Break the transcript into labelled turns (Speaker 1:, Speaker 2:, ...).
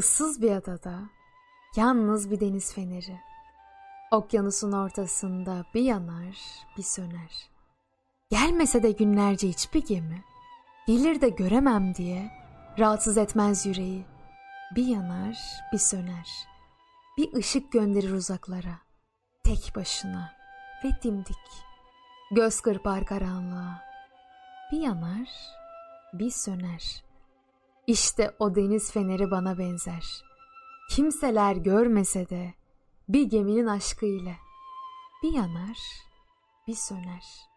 Speaker 1: ıssız bir adada yalnız bir deniz feneri. Okyanusun ortasında bir yanar, bir söner. Gelmese de günlerce hiçbir gemi, gelir de göremem diye rahatsız etmez yüreği. Bir yanar, bir söner. Bir ışık gönderir uzaklara. Tek başına ve dimdik. Göz kırpar karanlığa. Bir yanar, bir söner. İşte o deniz feneri bana benzer. Kimseler görmese de bir geminin aşkı ile bir yanar, bir söner.''